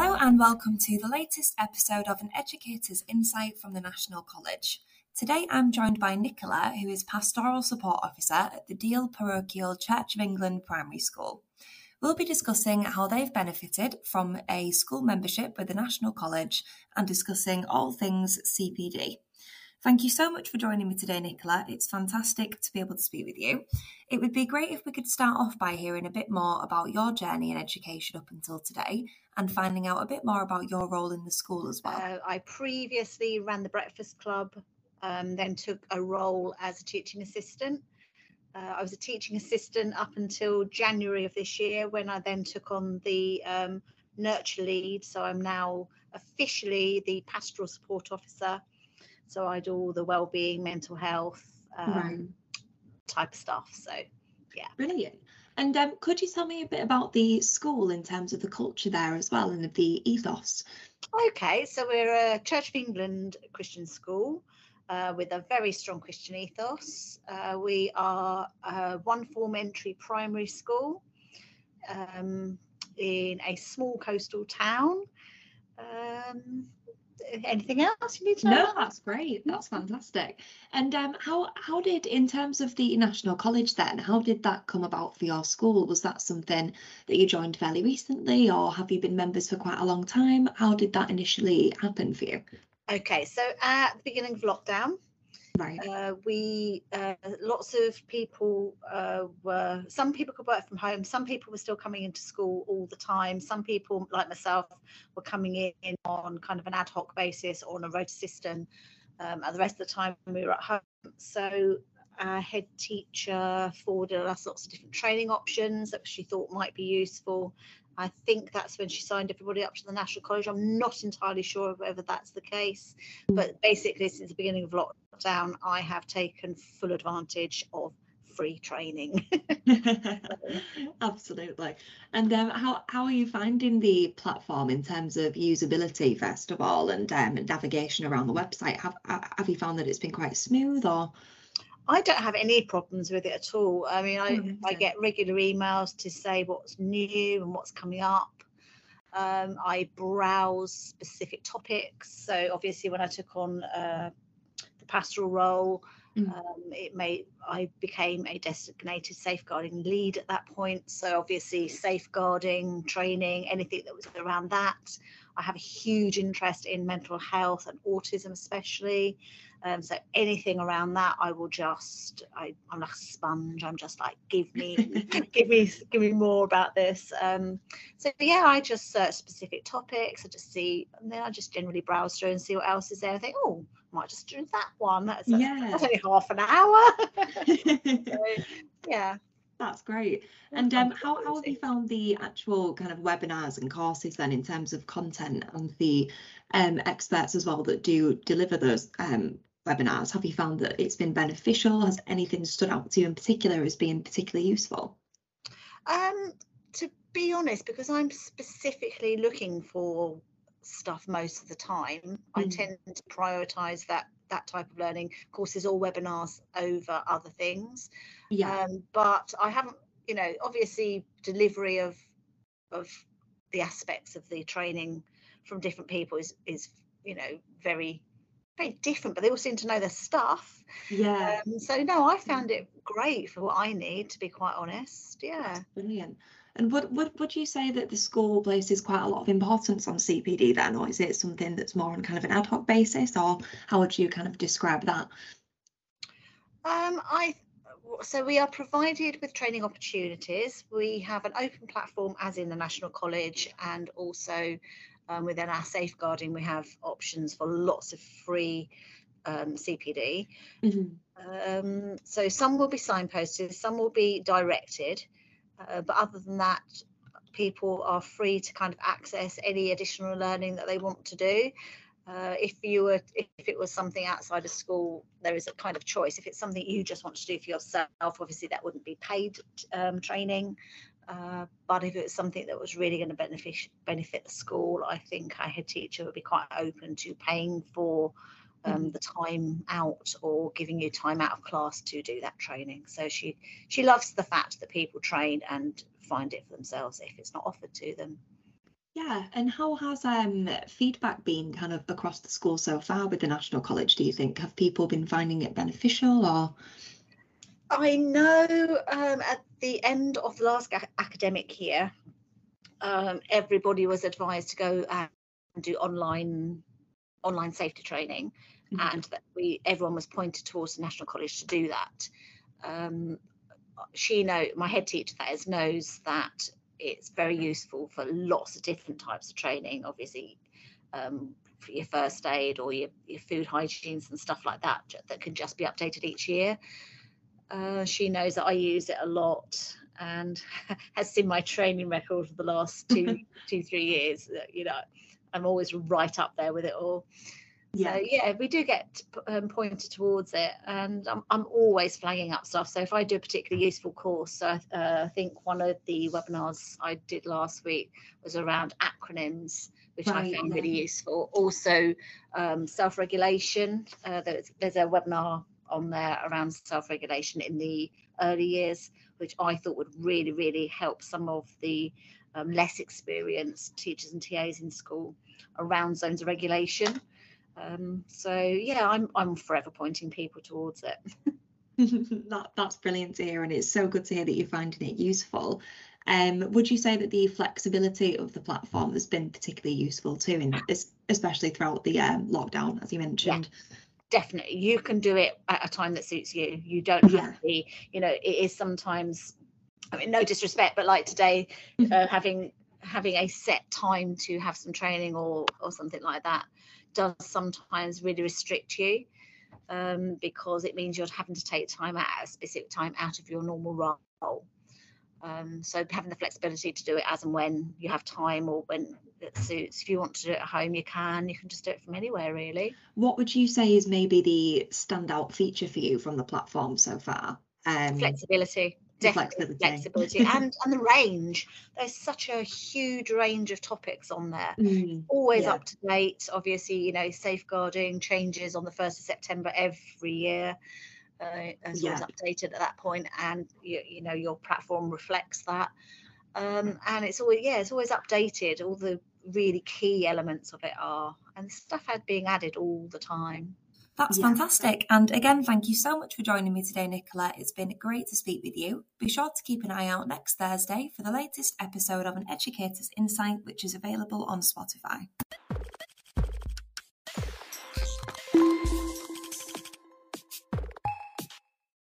Hello and welcome to the latest episode of An Educator's Insight from the National College. Today I'm joined by Nichola, who is Pastoral Support Officer at the Deal Parochial Church of England Primary School. We'll be discussing how they've benefited from a school membership with the National College and discussing all things CPD. Thank you so much for joining me today, Nichola. It's fantastic to be able to speak with you. It would be great if we could start off by hearing a bit more about your journey in education up until today and finding out a bit more about your role in the school as well. Uh, I previously ran the Breakfast Club, um, then took a role as a teaching assistant. Uh, I was a teaching assistant up until January of this year when I then took on the um, nurture lead. So I'm now officially the pastoral support officer so I do all the well-being, mental health um, right. type of stuff. So yeah, brilliant. And um, could you tell me a bit about the school in terms of the culture there as well and the ethos? Okay, so we're a Church of England Christian school. Uh, with a very strong Christian ethos. Uh, we are a one form entry primary school um, in a small coastal town. Um, anything else you need to know? No, that's great. That's fantastic. And um, how how did, in terms of the National College, then how did that come about for your school? Was that something that you joined fairly recently, or have you been members for quite a long time? How did that initially happen for you? Okay, so at the beginning of lockdown, Right. Uh, we uh, lots of people uh, were some people could work from home. Some people were still coming into school all the time. Some people, like myself, were coming in on kind of an ad hoc basis or on a rota system. Um, and the rest of the time we were at home. So our head teacher forwarded us lots of different training options that she thought might be useful. I think that's when she signed everybody up to the National College. I'm not entirely sure whether that's the case, but basically, since the beginning of lockdown, I have taken full advantage of free training. Absolutely. And um, how how are you finding the platform in terms of usability, first of all, and um, navigation around the website? Have have you found that it's been quite smooth, or? I don't have any problems with it at all. I mean, I, oh, I get regular emails to say what's new and what's coming up. Um, I browse specific topics. So obviously, when I took on uh, the pastoral role, mm. um, it made I became a designated safeguarding lead at that point. So obviously, safeguarding training, anything that was around that. I have a huge interest in mental health and autism, especially. Um, so anything around that, I will just, I, am like a sponge. I'm just like, give me, give me, give me more about this. Um, so yeah, I just search specific topics. I just see, and then I just generally browse through and see what else is there. I think, oh, I might just do that one. That's, yeah. that's only half an hour. so, yeah. That's great. And um, how, how have you found the actual kind of webinars and courses then in terms of content and the um, experts as well that do deliver those um, webinars? Have you found that it's been beneficial? Has anything stood out to you in particular as being particularly useful? Um, to be honest, because I'm specifically looking for stuff most of the time, mm. I tend to prioritize that that type of learning courses or webinars over other things. Yeah. Um, but I haven't, you know, obviously delivery of of the aspects of the training from different people is is you know very very different, but they all seem to know their stuff. Yeah. Um, so no, I found it great for what I need, to be quite honest. Yeah. That's brilliant. And would, would would you say that the school places quite a lot of importance on CPD then, or is it something that's more on kind of an ad hoc basis, or how would you kind of describe that? Um, I so we are provided with training opportunities. We have an open platform, as in the National College, and also um, within our safeguarding, we have options for lots of free um, CPD. Mm-hmm. Um, so some will be signposted, some will be directed, uh, but other than that, people are free to kind of access any additional learning that they want to do. Uh, if you were, if it was something outside of school, there is a kind of choice. If it's something you just want to do for yourself, obviously that wouldn't be paid um, training. Uh, but if it was something that was really going to benefit benefit the school, I think our head teacher would be quite open to paying for um, mm-hmm. the time out or giving you time out of class to do that training. So she she loves the fact that people train and find it for themselves if it's not offered to them. Yeah, and how has um, feedback been kind of across the school so far with the National College, do you think? Have people been finding it beneficial or? I know um, at the end of the last academic year, um, everybody was advised to go and do online online safety training, mm-hmm. and that we everyone was pointed towards the National College to do that. Um, she know my head teacher that is knows that it's very useful for lots of different types of training. Obviously, um, for your first aid or your, your food hygienes and stuff like that that can just be updated each year. Uh, she knows that I use it a lot and has seen my training record for the last two, two, three years. You know, I'm always right up there with it all. Yeah. So yeah, we do get um, pointed towards it, and I'm I'm always flagging up stuff. So if I do a particularly useful course, so I, uh, I think one of the webinars I did last week was around acronyms, which right, I found yeah. really useful. Also, um, self-regulation. Uh, there's, there's a webinar on there around self-regulation in the early years, which I thought would really, really help some of the um, less experienced teachers and TAs in school around zones of regulation. Um, so yeah, I'm I'm forever pointing people towards it. that that's brilliant to hear, and it's so good to hear that you're finding it useful. Um, would you say that the flexibility of the platform has been particularly useful too, in especially throughout the um, lockdown, as you mentioned? Yeah definitely you can do it at a time that suits you you don't have to be you know it is sometimes i mean no disrespect but like today mm-hmm. uh, having having a set time to have some training or or something like that does sometimes really restrict you um, because it means you're having to take time at a specific time out of your normal role. Um, so having the flexibility to do it as and when you have time or when it suits. If you want to do it at home, you can. You can just do it from anywhere, really. What would you say is maybe the standout feature for you from the platform so far? Um, flexibility definitely flexibility, and and the range there's such a huge range of topics on there mm, always yeah. up to date obviously you know safeguarding changes on the 1st of september every year uh, as yeah. updated at that point and you, you know your platform reflects that um, and it's always yeah it's always updated all the really key elements of it are and stuff had being added all the time that's yeah. fantastic. And again, thank you so much for joining me today, Nichola. It's been great to speak with you. Be sure to keep an eye out next Thursday for the latest episode of An Educator's Insight, which is available on Spotify.